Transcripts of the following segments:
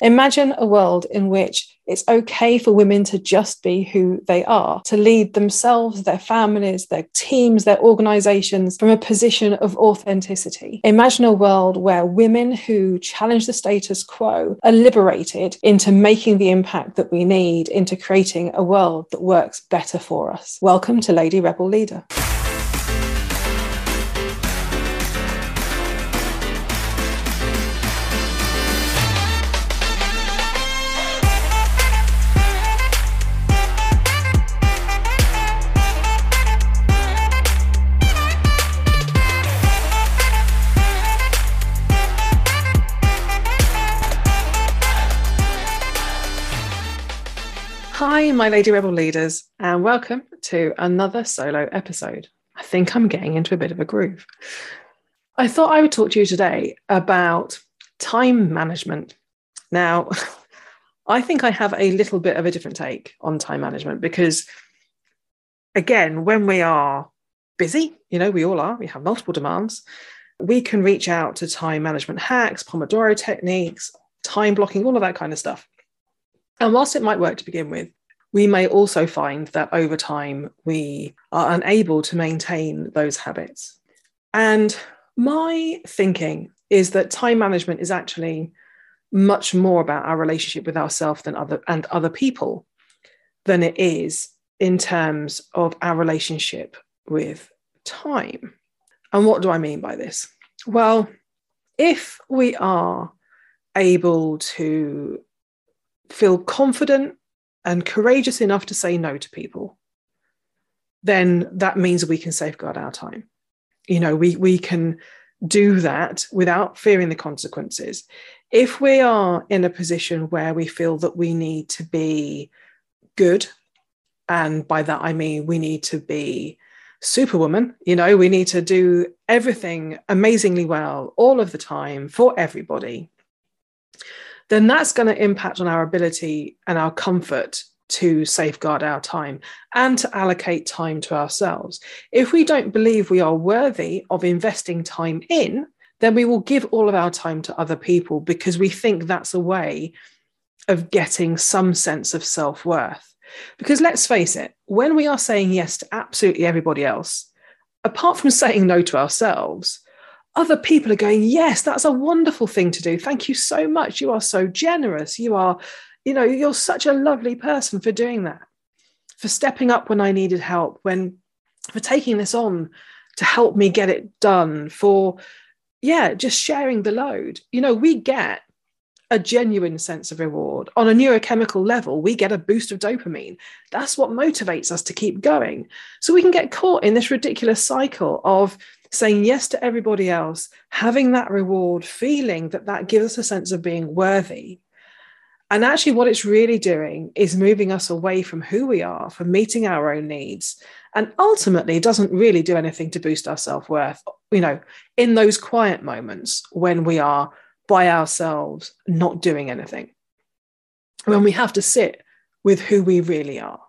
Imagine a world in which it's okay for women to just be who they are, to lead themselves, their families, their teams, their organizations from a position of authenticity. Imagine a world where women who challenge the status quo are liberated into making the impact that we need, into creating a world that works better for us. Welcome to Lady Rebel Leader. My Lady Rebel leaders, and welcome to another solo episode. I think I'm getting into a bit of a groove. I thought I would talk to you today about time management. Now, I think I have a little bit of a different take on time management because, again, when we are busy, you know, we all are, we have multiple demands, we can reach out to time management hacks, Pomodoro techniques, time blocking, all of that kind of stuff. And whilst it might work to begin with, we may also find that over time we are unable to maintain those habits. And my thinking is that time management is actually much more about our relationship with ourselves than other and other people than it is in terms of our relationship with time. And what do I mean by this? Well, if we are able to feel confident and courageous enough to say no to people, then that means we can safeguard our time. You know, we, we can do that without fearing the consequences. If we are in a position where we feel that we need to be good, and by that I mean we need to be superwoman, you know, we need to do everything amazingly well all of the time for everybody, then that's going to impact on our ability and our comfort to safeguard our time and to allocate time to ourselves. If we don't believe we are worthy of investing time in, then we will give all of our time to other people because we think that's a way of getting some sense of self worth. Because let's face it, when we are saying yes to absolutely everybody else, apart from saying no to ourselves, other people are going, Yes, that's a wonderful thing to do. Thank you so much. You are so generous. You are, you know, you're such a lovely person for doing that, for stepping up when I needed help, when for taking this on to help me get it done, for, yeah, just sharing the load. You know, we get a genuine sense of reward. On a neurochemical level, we get a boost of dopamine. That's what motivates us to keep going. So we can get caught in this ridiculous cycle of, saying yes to everybody else, having that reward, feeling that that gives us a sense of being worthy. And actually, what it's really doing is moving us away from who we are, from meeting our own needs. And ultimately, doesn't really do anything to boost our self worth, you know, in those quiet moments when we are by ourselves, not doing anything, when we have to sit with who we really are.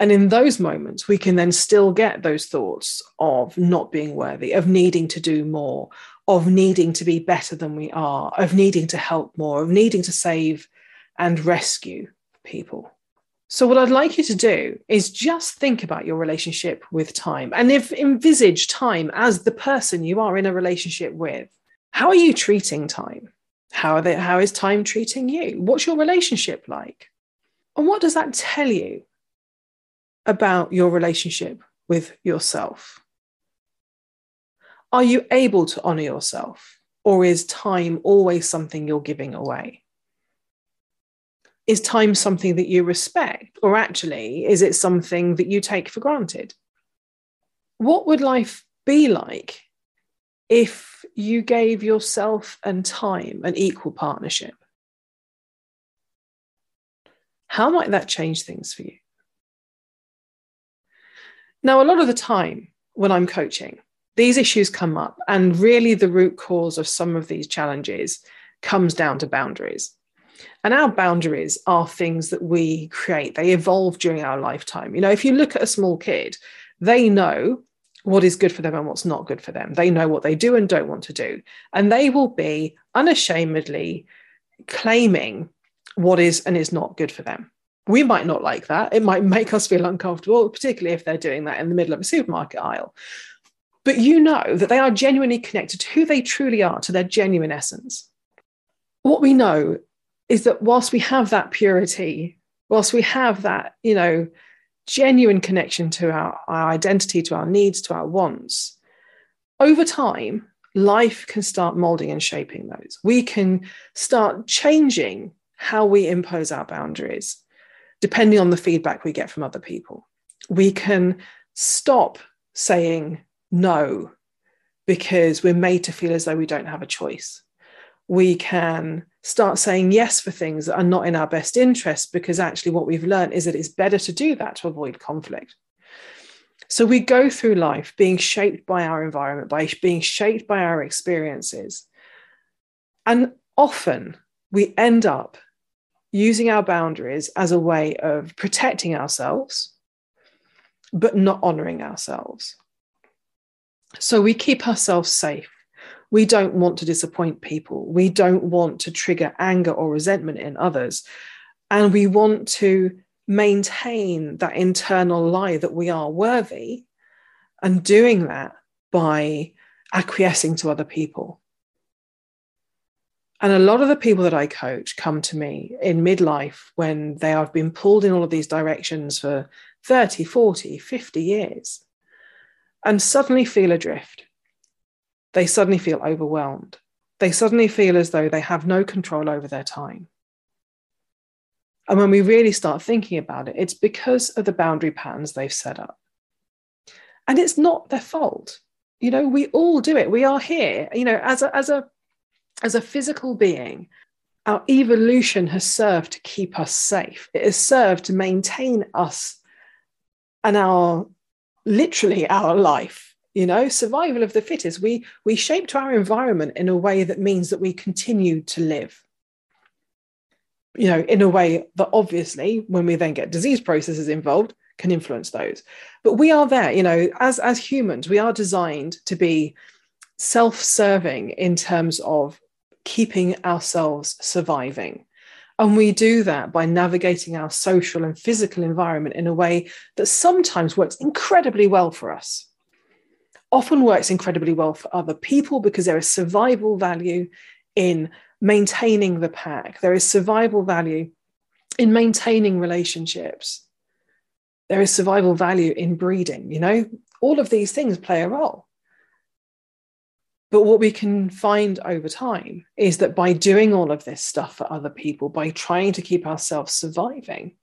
And in those moments, we can then still get those thoughts of not being worthy, of needing to do more, of needing to be better than we are, of needing to help more, of needing to save and rescue people. So, what I'd like you to do is just think about your relationship with time and if envisage time as the person you are in a relationship with. How are you treating time? How, are they, how is time treating you? What's your relationship like? And what does that tell you about your relationship with yourself? Are you able to honor yourself? Or is time always something you're giving away? Is time something that you respect? Or actually, is it something that you take for granted? What would life be like if you gave yourself and time an equal partnership? How might that change things for you? Now, a lot of the time when I'm coaching, these issues come up, and really the root cause of some of these challenges comes down to boundaries. And our boundaries are things that we create, they evolve during our lifetime. You know, if you look at a small kid, they know what is good for them and what's not good for them. They know what they do and don't want to do. And they will be unashamedly claiming what is and is not good for them. We might not like that. It might make us feel uncomfortable, particularly if they're doing that in the middle of a supermarket aisle. But you know that they are genuinely connected to who they truly are, to their genuine essence. What we know is that whilst we have that purity, whilst we have that, you know, genuine connection to our, our identity, to our needs, to our wants, over time, life can start molding and shaping those. We can start changing how we impose our boundaries depending on the feedback we get from other people. We can stop saying no because we're made to feel as though we don't have a choice. We can start saying yes for things that are not in our best interest because actually what we've learned is that it's better to do that to avoid conflict. So we go through life being shaped by our environment, by being shaped by our experiences. And often we end up using our boundaries as a way of protecting ourselves, but not honoring ourselves. So we keep ourselves safe. We don't want to disappoint people. We don't want to trigger anger or resentment in others. And we want to maintain that internal lie that we are worthy and doing that by acquiescing to other people. And a lot of the people that I coach come to me in midlife when they have been pulled in all of these directions for 30, 40, 50 years and suddenly feel adrift. They suddenly feel overwhelmed. They suddenly feel as though they have no control over their time. And when we really start thinking about it, it's because of the boundary patterns they've set up. And it's not their fault. You know, we all do it. We are here, you know, as a, as a, as a physical being, our evolution has served to keep us safe. It has served to maintain us and our literally our life you know survival of the fittest we we shaped our environment in a way that means that we continue to live you know, in a way that obviously, when we then get disease processes involved, can influence those. But we are there, you know, as as humans, we are designed to be self-serving in terms of keeping ourselves surviving. And we do that by navigating our social and physical environment in a way that sometimes works incredibly well for us, often works incredibly well for other people because there is survival value in maintaining the pack. There is survival value in maintaining relationships. There is survival value in breeding. You know, all of these things play a role. But what we can find over time is that by doing all of this stuff for other people, by trying to keep ourselves surviving,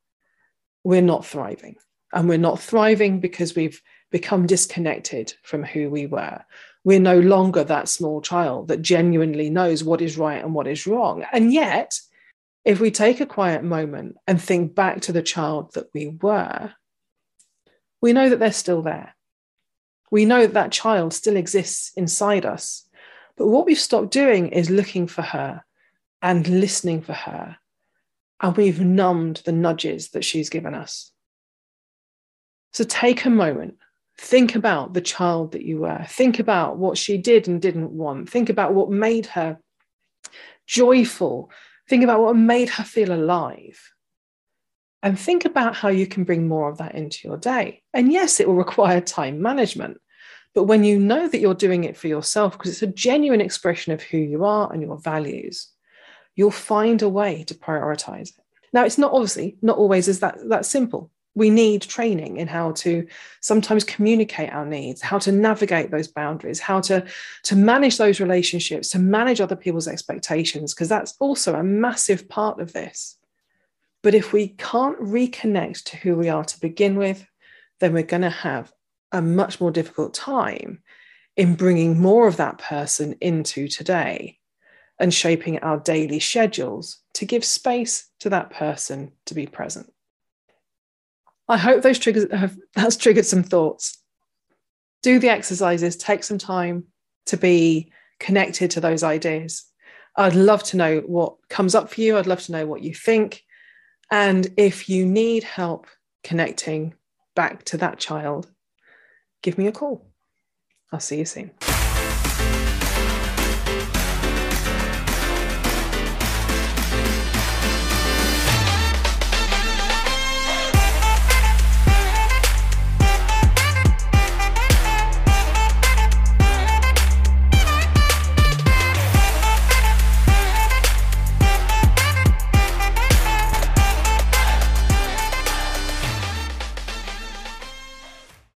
we're not thriving. And we're not thriving because we've become disconnected from who we were we're no longer that small child that genuinely knows what is right and what is wrong. And yet, if we take a quiet moment and think back to the child that we were, we know that they're still there. We know that that child still exists inside us. But what we've stopped doing is looking for her and listening for her. And we've numbed the nudges that she's given us. So take a moment Think about the child that you were. Think about what she did and didn't want. Think about what made her joyful. Think about what made her feel alive. And think about how you can bring more of that into your day. And yes, it will require time management. But when you know that you're doing it for yourself, because it's a genuine expression of who you are and your values, you'll find a way to prioritize it. Now, it's not obviously not always is that that simple we need training in how to sometimes communicate our needs how to navigate those boundaries how to to manage those relationships to manage other people's expectations because that's also a massive part of this but if we can't reconnect to who we are to begin with then we're going to have a much more difficult time in bringing more of that person into today and shaping our daily schedules to give space to that person to be present I hope those triggers have that's triggered some thoughts. Do the exercises, take some time to be connected to those ideas. I'd love to know what comes up for you. I'd love to know what you think. And if you need help connecting back to that child, give me a call. I'll see you soon.